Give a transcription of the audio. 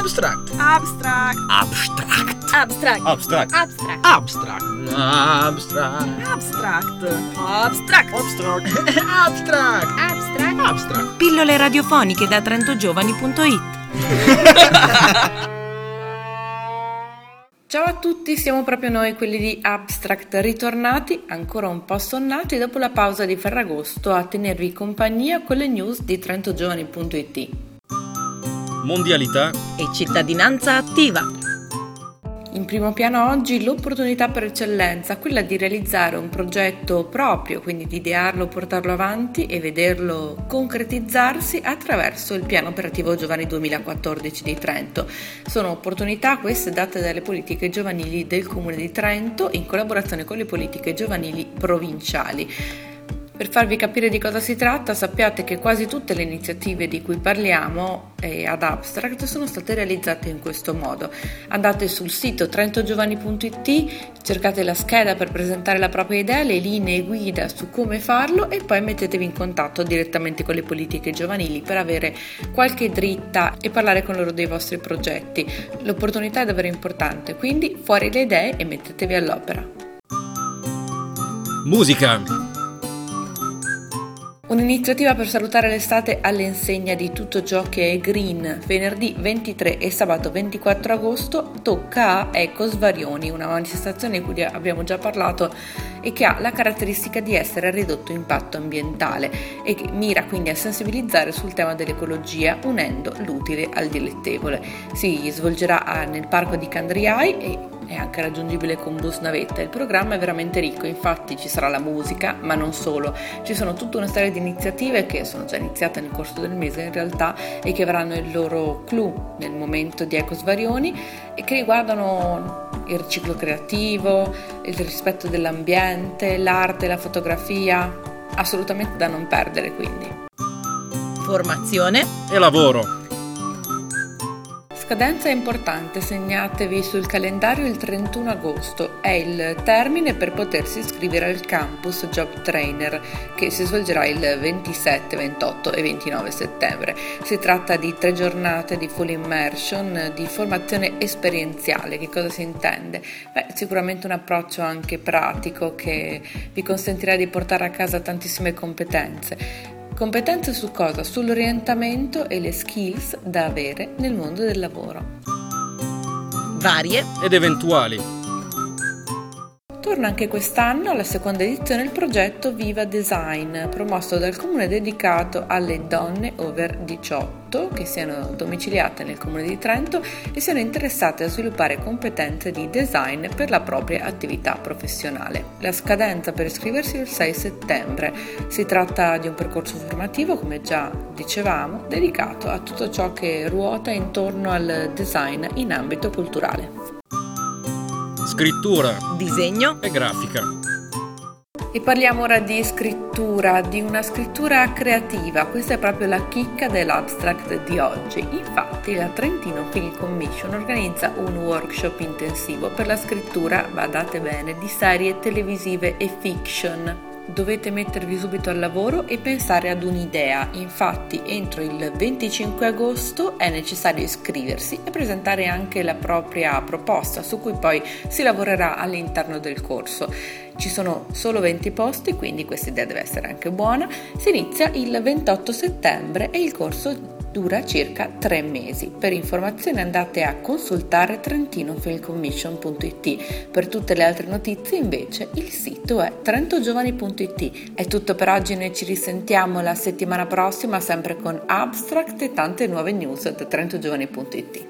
Abstract. Abstract. Abstract. Abstract. Abstract. Abstract. Abstract. Abstract. Abstract. Abstract. Abstract. Abstract. Abstract. Abstract. Pillole radiofoniche da trentogiovani.it Ciao a tutti, siamo proprio noi, quelli di Abstract, ritornati ancora un po' sonnati dopo la pausa di Ferragosto a tenervi compagnia con le news di trentogiovani.it. Mondialità. E cittadinanza attiva. In primo piano oggi l'opportunità per eccellenza, quella di realizzare un progetto proprio, quindi di idearlo, portarlo avanti e vederlo concretizzarsi attraverso il piano operativo Giovani 2014 di Trento. Sono opportunità queste date dalle politiche giovanili del Comune di Trento in collaborazione con le politiche giovanili provinciali. Per farvi capire di cosa si tratta, sappiate che quasi tutte le iniziative di cui parliamo eh, ad Abstract sono state realizzate in questo modo. Andate sul sito trentogiovani.it, cercate la scheda per presentare la propria idea, le linee guida su come farlo e poi mettetevi in contatto direttamente con le politiche giovanili per avere qualche dritta e parlare con loro dei vostri progetti. L'opportunità è davvero importante, quindi fuori le idee e mettetevi all'opera. Musica. Un'iniziativa per salutare l'estate all'insegna di tutto ciò che è green. Venerdì 23 e sabato 24 agosto tocca a Eco Svarioni, una manifestazione di cui abbiamo già parlato e che ha la caratteristica di essere a ridotto impatto ambientale e che mira quindi a sensibilizzare sul tema dell'ecologia unendo l'utile al dilettevole. Si svolgerà nel parco di Candriai e è anche raggiungibile con bus navetta. Il programma è veramente ricco, infatti ci sarà la musica, ma non solo. Ci sono tutta una serie di iniziative che sono già iniziate nel corso del mese in realtà e che avranno il loro clou nel momento di Ecosvarioni e che riguardano il riciclo creativo, il rispetto dell'ambiente, l'arte, la fotografia, assolutamente da non perdere quindi. Formazione E lavoro. Scadenza importante, segnatevi sul calendario il 31 agosto, è il termine per potersi iscrivere al campus Job Trainer che si svolgerà il 27, 28 e 29 settembre. Si tratta di tre giornate di full immersion, di formazione esperienziale. Che cosa si intende? Beh, sicuramente un approccio anche pratico che vi consentirà di portare a casa tantissime competenze. Competenze su cosa? Sull'orientamento e le skills da avere nel mondo del lavoro. varie Ed eventuali. Torna anche quest'anno alla seconda edizione il progetto Viva Design, promosso dal comune dedicato alle donne over 18 che siano domiciliate nel comune di Trento e siano interessate a sviluppare competenze di design per la propria attività professionale. La scadenza per iscriversi è il 6 settembre. Si tratta di un percorso formativo, come già dicevamo, dedicato a tutto ciò che ruota intorno al design in ambito culturale. Scrittura. disegno E grafica. E parliamo ora di scrittura, di una scrittura creativa, questa è proprio la chicca dell'abstract di oggi. Infatti la Trentino Film Commission organizza un workshop intensivo per la scrittura, badate bene, di serie televisive e fiction. Dovete mettervi subito al lavoro e pensare ad un'idea, infatti entro il 25 agosto è necessario iscriversi e presentare anche la propria proposta su cui poi si lavorerà all'interno del corso. Ci sono solo 20 posti, quindi questa idea deve essere anche buona. Si inizia il 28 settembre e il corso dura circa 3 mesi. Per informazioni andate a consultare trentinofilmcommission.it. Per tutte le altre notizie invece il sito è trentogiovani.it. È tutto per oggi, noi ci risentiamo la settimana prossima sempre con Abstract e tante nuove news da trentogiovani.it.